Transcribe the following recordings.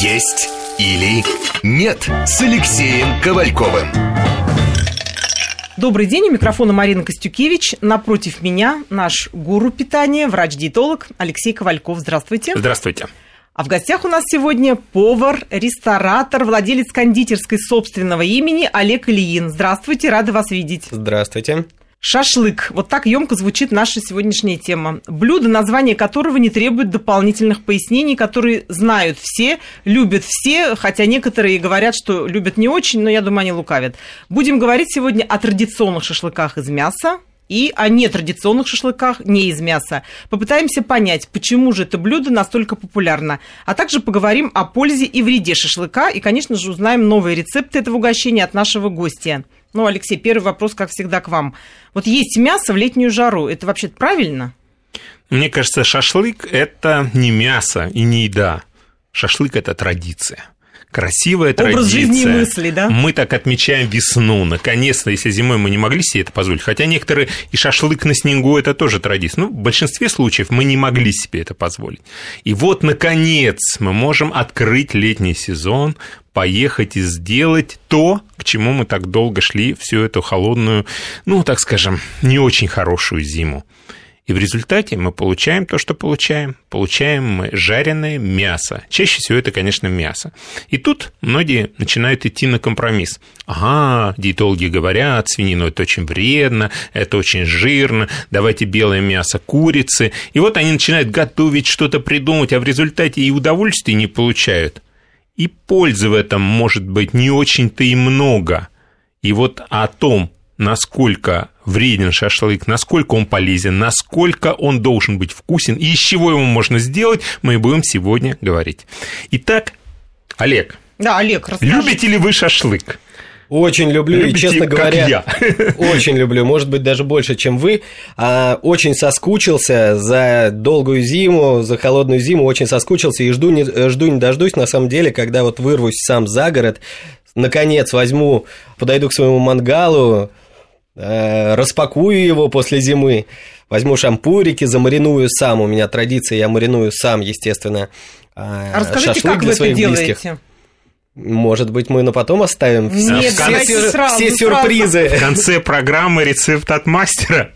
Есть или нет с Алексеем Ковальковым. Добрый день, у микрофона Марина Костюкевич. Напротив меня наш гуру питания, врач-диетолог Алексей Ковальков. Здравствуйте. Здравствуйте. А в гостях у нас сегодня повар, ресторатор, владелец кондитерской собственного имени Олег Ильин. Здравствуйте, рада вас видеть. Здравствуйте. Шашлык. Вот так емко звучит наша сегодняшняя тема. Блюдо, название которого не требует дополнительных пояснений, которые знают все, любят все, хотя некоторые говорят, что любят не очень, но я думаю, они лукавят. Будем говорить сегодня о традиционных шашлыках из мяса, и о нетрадиционных шашлыках не из мяса. Попытаемся понять, почему же это блюдо настолько популярно. А также поговорим о пользе и вреде шашлыка. И, конечно же, узнаем новые рецепты этого угощения от нашего гостя. Ну, Алексей, первый вопрос, как всегда, к вам. Вот есть мясо в летнюю жару, это вообще правильно? Мне кажется, шашлык – это не мясо и не еда. Шашлык – это традиция красивая Образ традиция. жизни и мысли, да? Мы так отмечаем весну. Наконец-то, если зимой мы не могли себе это позволить, хотя некоторые и шашлык на снегу – это тоже традиция. Ну, в большинстве случаев мы не могли себе это позволить. И вот, наконец, мы можем открыть летний сезон, поехать и сделать то, к чему мы так долго шли всю эту холодную, ну, так скажем, не очень хорошую зиму. И в результате мы получаем то, что получаем. Получаем мы жареное мясо. Чаще всего это, конечно, мясо. И тут многие начинают идти на компромисс. Ага, диетологи говорят, свинину это очень вредно, это очень жирно, давайте белое мясо курицы. И вот они начинают готовить, что-то придумать, а в результате и удовольствия не получают. И пользы в этом может быть не очень-то и много. И вот о том, насколько вреден шашлык, насколько он полезен, насколько он должен быть вкусен и из чего его можно сделать, мы будем сегодня говорить. Итак, Олег. Да, Олег, расскажи. Любите ли вы шашлык? Очень люблю, Любите, и, честно говоря, я. очень люблю, может быть, даже больше, чем вы. А, очень соскучился за долгую зиму, за холодную зиму, очень соскучился и жду не, жду не дождусь, на самом деле, когда вот вырвусь сам за город, наконец возьму, подойду к своему мангалу, распакую его после зимы, возьму шампурики, замариную сам. У меня традиция, я мариную сам, естественно. Э, а расскажите, как вы это делаете? Близких. Может быть, мы на потом оставим Нет, все, все, сразу, все сюрпризы. В конце программы рецепт от мастера.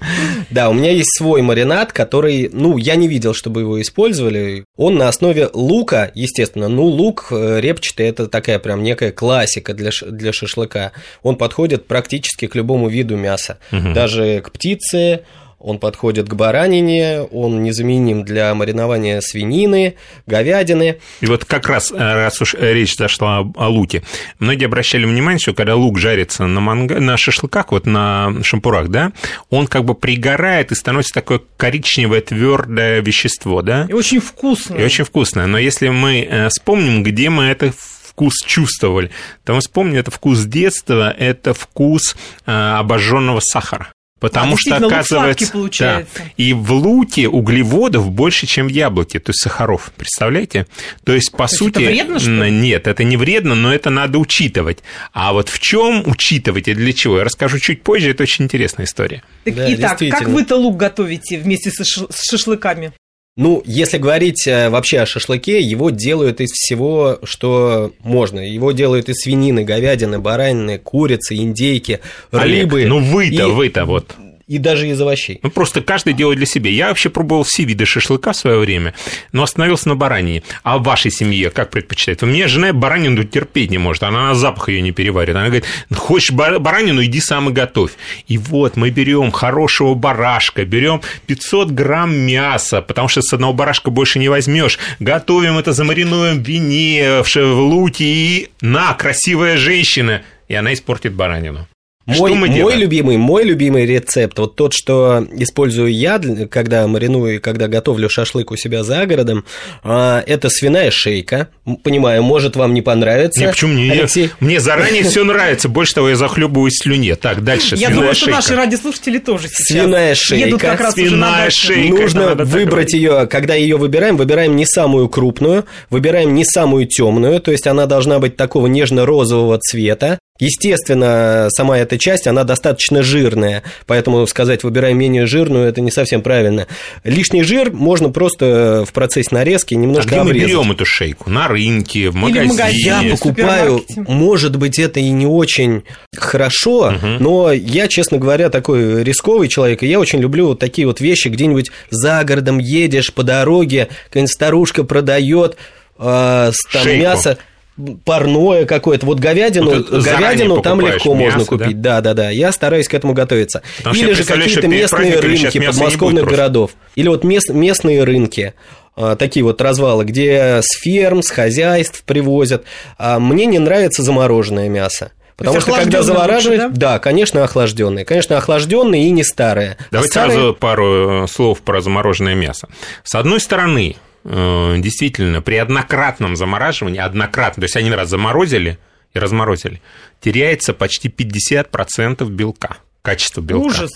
Да, у меня есть свой маринад, который, ну, я не видел, чтобы его использовали. Он на основе лука, естественно. Ну, лук э, репчатый – это такая прям некая классика для, для шашлыка. Он подходит практически к любому виду мяса. Угу. Даже к птице, он подходит к баранине, он незаменим для маринования свинины, говядины. И вот как раз, э, раз уж речь зашла о луке, многие обращали внимание, что когда лук жарится на, манга... на шашлыках, вот на шампурах, да, он как бы пригорает и становится такое коричневое твердое вещество, да? И очень вкусное. И очень вкусное. Но если мы э, вспомним, где мы это вкус чувствовали. То мы вспомним, это вкус детства, это вкус э, обожженного сахара. Потому а, что, оказывается, да, и в луке углеводов больше, чем в яблоке, то есть сахаров, представляете? То есть, по то сути... Это вредно, что ли? Нет, это не вредно, но это надо учитывать. А вот в чем учитывать и для чего, я расскажу чуть позже, это очень интересная история. Так, да, итак, как вы-то лук готовите вместе с шашлыками? Ну, если говорить э, вообще о шашлыке, его делают из всего, что можно. Его делают из свинины, говядины, баранины, курицы, индейки, Олег, рыбы. ну вы-то, и... вы-то вот и даже из овощей. Ну, просто каждый делает для себя. Я вообще пробовал все виды шашлыка в свое время, но остановился на баранине. А в вашей семье как предпочитает? У меня жена баранину терпеть не может, она на запах ее не переварит. Она говорит, хочешь баранину, иди сам и готовь. И вот мы берем хорошего барашка, берем 500 грамм мяса, потому что с одного барашка больше не возьмешь. Готовим это, замаринуем в вине, в луке, и на, красивая женщина, и она испортит баранину. Мой, мой любимый, мой любимый рецепт, вот тот, что использую я, когда мариную и когда готовлю шашлык у себя за городом, а, это свиная шейка. Понимаю, может вам не понравится. Не, почему мне? Алексей? Мне заранее все нравится. Больше того, я захлебываюсь в слюне. Так, дальше. Я думаю, что наши радиослушатели тоже сейчас свиная шейка. едут как раз свиная шейка. Нужно выбрать ее, когда ее выбираем, выбираем не самую крупную, выбираем не самую темную, то есть она должна быть такого нежно-розового цвета. Естественно, сама эта часть, она достаточно жирная, поэтому сказать, выбирай менее жирную, это не совсем правильно. Лишний жир можно просто в процессе нарезки немножко а где обрезать. мы берем эту шейку? На рынке, в магазине? в магазине. Я покупаю, может быть, это и не очень хорошо, Мгм. но я, честно говоря, такой рисковый человек, и я очень люблю вот такие вот вещи, где-нибудь за городом едешь по дороге, какая-нибудь старушка продает э, там Шейку. мясо парное какое-то. Вот говядину, Вот говядину там легко можно мясо, купить. Да, да, да. Я стараюсь к этому готовиться. Потому Или же какие-то местные рынки подмосковных просто. городов. Или вот мест- местные рынки а, такие вот развалы, где с ферм, с хозяйств привозят. А Мне не нравится замороженное мясо. Потому что когда завораживаешь, лучше, да? конечно, охлажденные. Конечно, охлажденные и не старые. А Давайте старые- сразу пару э, слов про замороженное мясо. С одной стороны, э, действительно, при однократном замораживании, однократно, то есть один раз заморозили и разморозили, теряется почти 50% белка, качество белка. Ужас.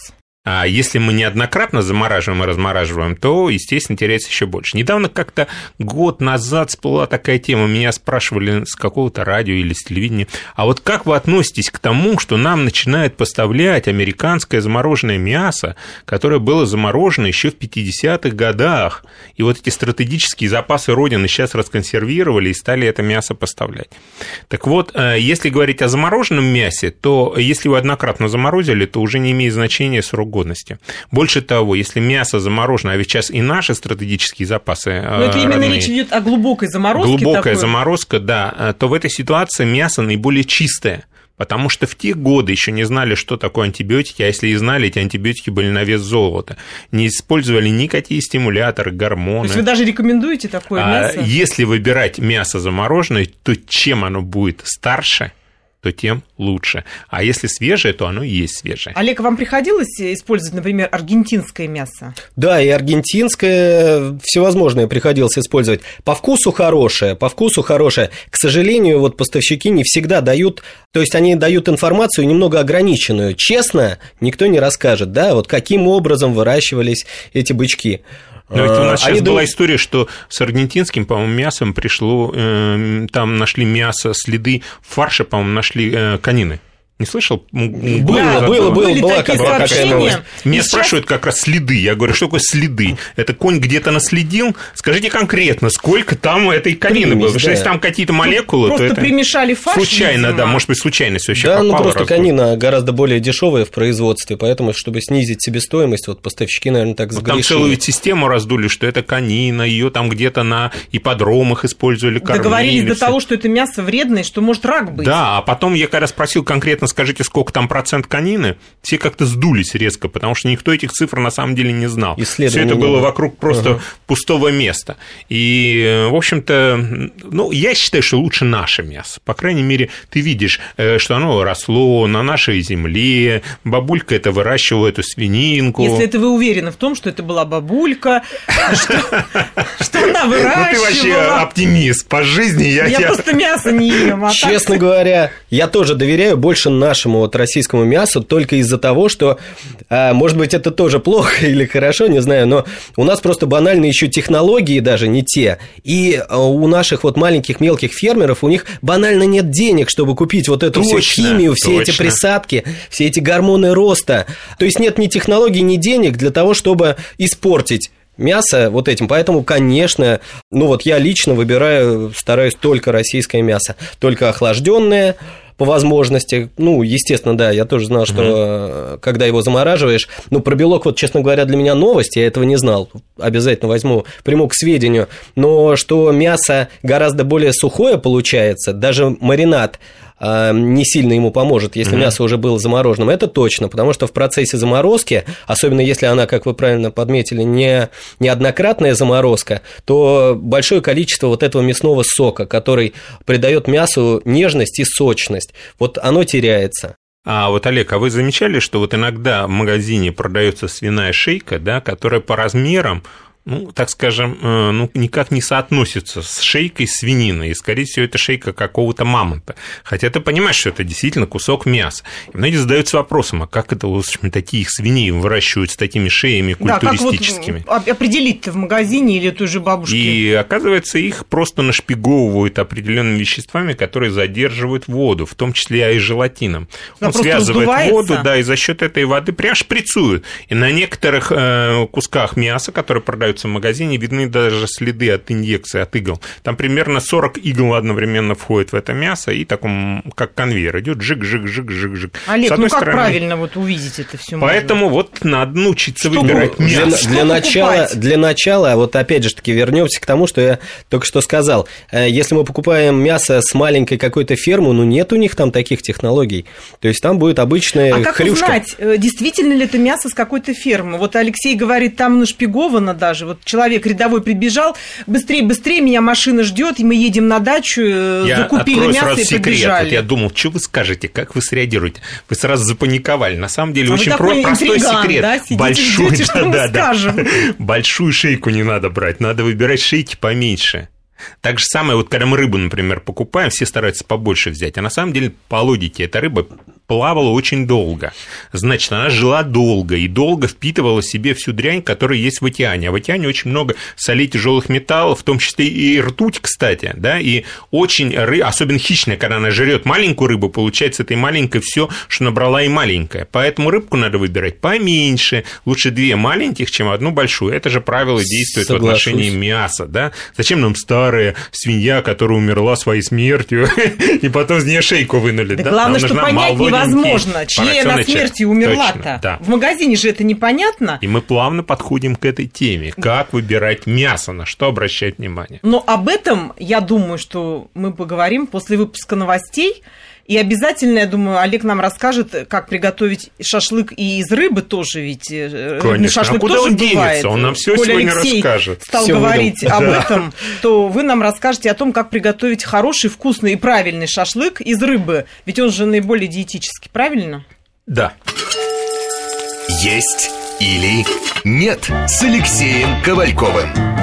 А если мы неоднократно замораживаем и размораживаем, то, естественно, теряется еще больше. Недавно как-то год назад всплыла такая тема, меня спрашивали с какого-то радио или с телевидения, а вот как вы относитесь к тому, что нам начинают поставлять американское замороженное мясо, которое было заморожено еще в 50-х годах, и вот эти стратегические запасы Родины сейчас расконсервировали и стали это мясо поставлять. Так вот, э, если говорить о замороженном мясе, то если вы однократно заморозили, то уже не имеет значения срок годности. Больше того, если мясо заморожено, а ведь сейчас и наши стратегические запасы Но это э, именно родные, речь идет о глубокой заморозке. глубокая такой. заморозка, да, э, то в этой ситуации мясо наиболее чистое. Потому что в те годы еще не знали, что такое антибиотики, а если и знали, эти антибиотики были на вес золота. Не использовали никакие стимуляторы, То гормоны. есть вы даже рекомендуете такое А мясо? Если выбирать мясо замороженное, то чем оно будет старше, то тем лучше. А если свежее, то оно и есть свежее. Олег, вам приходилось использовать, например, аргентинское мясо? Да, и аргентинское всевозможное приходилось использовать. По вкусу хорошее, по вкусу хорошее. К сожалению, вот поставщики не всегда дают, то есть они дают информацию немного ограниченную. Честно, никто не расскажет, да, вот каким образом выращивались эти бычки. Но ведь у нас Они сейчас была дум- история, что с аргентинским, по-моему, мясом пришло, э, там нашли мясо, следы в фарше, по-моему, нашли э, конины. Не слышал? Было, года было, было, Были была такие какая- какая новость. Меня сейчас- спрашивают как раз следы. Я говорю, что такое следы? Это конь где-то наследил? Скажите конкретно, сколько там этой конины Примесь, было? Потому что да. если там какие-то молекулы, то Просто это... примешали фарш, Случайно, видимо. да, может быть, случайность вообще Да, ну просто раздуть. конина гораздо более дешевая в производстве, поэтому, чтобы снизить себестоимость, вот поставщики, наверное, так Вот там сгрешили. целую систему раздули, что это конина, ее там где-то на ипподромах использовали, кормили. Договорились до того, что это мясо вредное, что может рак быть. Да, а потом я когда спросил конкретно, скажите, сколько там процент конины, все как-то сдулись резко, потому что никто этих цифр на самом деле не знал. Все это было вокруг просто Ага. пустого места. И, э, в общем-то, ну, я считаю, что лучше наше мясо. По крайней мере, ты видишь, э, что оно росло на нашей земле, бабулька это выращивала, эту свининку. Если это вы уверены в том, что это была бабулька, что она Ну, ты вообще выращивала. оптимист по жизни. Я, просто мясо не ем. а Честно говоря, я тоже доверяю больше нашему вот российскому мясу только из-за того, что, а, может быть, это тоже плохо или хорошо, не знаю, но у нас просто банально еще технологии даже не те, и а, у наших вот маленьких мелких фермеров у них банально нет денег, чтобы купить вот эту всю Точно, химию, все эти точно. присадки, все эти гормоны роста. То есть нет ни технологий, ни денег для того, чтобы испортить мясо вот этим. Поэтому, конечно, ну вот я лично выбираю, стараюсь только российское мясо, только охлажденное по возможности. Ну, естественно, да, я тоже знал, что э, когда его замораживаешь, ну, про белок, вот, честно говоря, для меня новость, я этого не знал, обязательно возьму, приму к сведению, но что мясо гораздо более сухое получается, даже маринад не сильно ему поможет, если мясо уже было замороженным. Это точно, потому что в процессе заморозки, особенно если она, как вы правильно подметили, не неоднократная заморозка, то большое количество вот этого мясного сока, который придает мясу нежность и сочность, вот оно теряется. А вот, Олег, а вы замечали, что вот иногда в магазине продается свиная шейка, да, которая по размерам ну, так скажем, э, ну, никак не соотносится с шейкой свинины, и, скорее всего, это шейка какого-то мамонта. Хотя ты понимаешь, что это действительно кусок мяса. И многие задаются вопросом, а как это, в общем, таких свиней выращивают с такими шеями культуристическими? Да, как вот определить-то в магазине или той же бабушке? И, оказывается, их просто нашпиговывают определенными веществами, которые задерживают воду, в том числе и желатином. Он связывает воду, да, и за счет этой воды прям шприцуют. И на некоторых э, кусках мяса, которые продают продаются в магазине, видны даже следы от инъекции, от игл. Там примерно 40 игл одновременно входит в это мясо, и таком, как конвейер, идет жик-жик-жик-жик-жик. Олег, ну как стороны... правильно вот увидеть это все Поэтому можно? вот надо научиться что выбирать мясо. Для, для, начала, для начала, вот опять же таки вернемся к тому, что я только что сказал. Э, если мы покупаем мясо с маленькой какой-то фермы, ну нет у них там таких технологий. То есть там будет обычная А как хрюшка. узнать, э, действительно ли это мясо с какой-то фермы? Вот Алексей говорит, там нашпиговано даже, вот человек рядовой прибежал, быстрее, быстрее, меня машина ждет, и мы едем на дачу, э, я закупили мясо и секрет. побежали. Вот я думал, что вы скажете, как вы среагируете? Вы сразу запаниковали. На самом деле а очень про- простой секрет. Да? Сидите, большую, ждете, да, да, да. большую шейку не надо брать, надо выбирать шейки поменьше. Так же самое, вот когда мы рыбу, например, покупаем, все стараются побольше взять, а на самом деле, по логике, эта рыба плавала очень долго. Значит, она жила долго и долго впитывала в себе всю дрянь, которая есть в океане. А в океане очень много солей тяжелых металлов, в том числе и ртуть, кстати, да, и очень, особенно хищная, когда она жрет маленькую рыбу, получается этой маленькой все, что набрала и маленькая. Поэтому рыбку надо выбирать поменьше, лучше две маленьких, чем одну большую. Это же правило действует Соглашусь. в отношении мяса, да. Зачем нам старая свинья, которая умерла своей смертью, и потом из нее шейку вынули, да? Главное, что понять невозможно, чьей она смерти умерла-то. Да. В магазине же это непонятно. И мы плавно подходим к этой теме. Как выбирать мясо, на что обращать внимание. Но об этом, я думаю, что мы поговорим после выпуска новостей. И обязательно, я думаю, Олег нам расскажет, как приготовить шашлык и из рыбы тоже, ведь э, Конечно. шашлык а куда тоже он денется? бывает. Он нам все Коля сегодня Алексей расскажет. стал все говорить об да. этом, то вы нам расскажете о том, как приготовить хороший, вкусный и правильный шашлык из рыбы. Ведь он же наиболее диетический, правильно? Да. Есть или нет с Алексеем Ковальковым.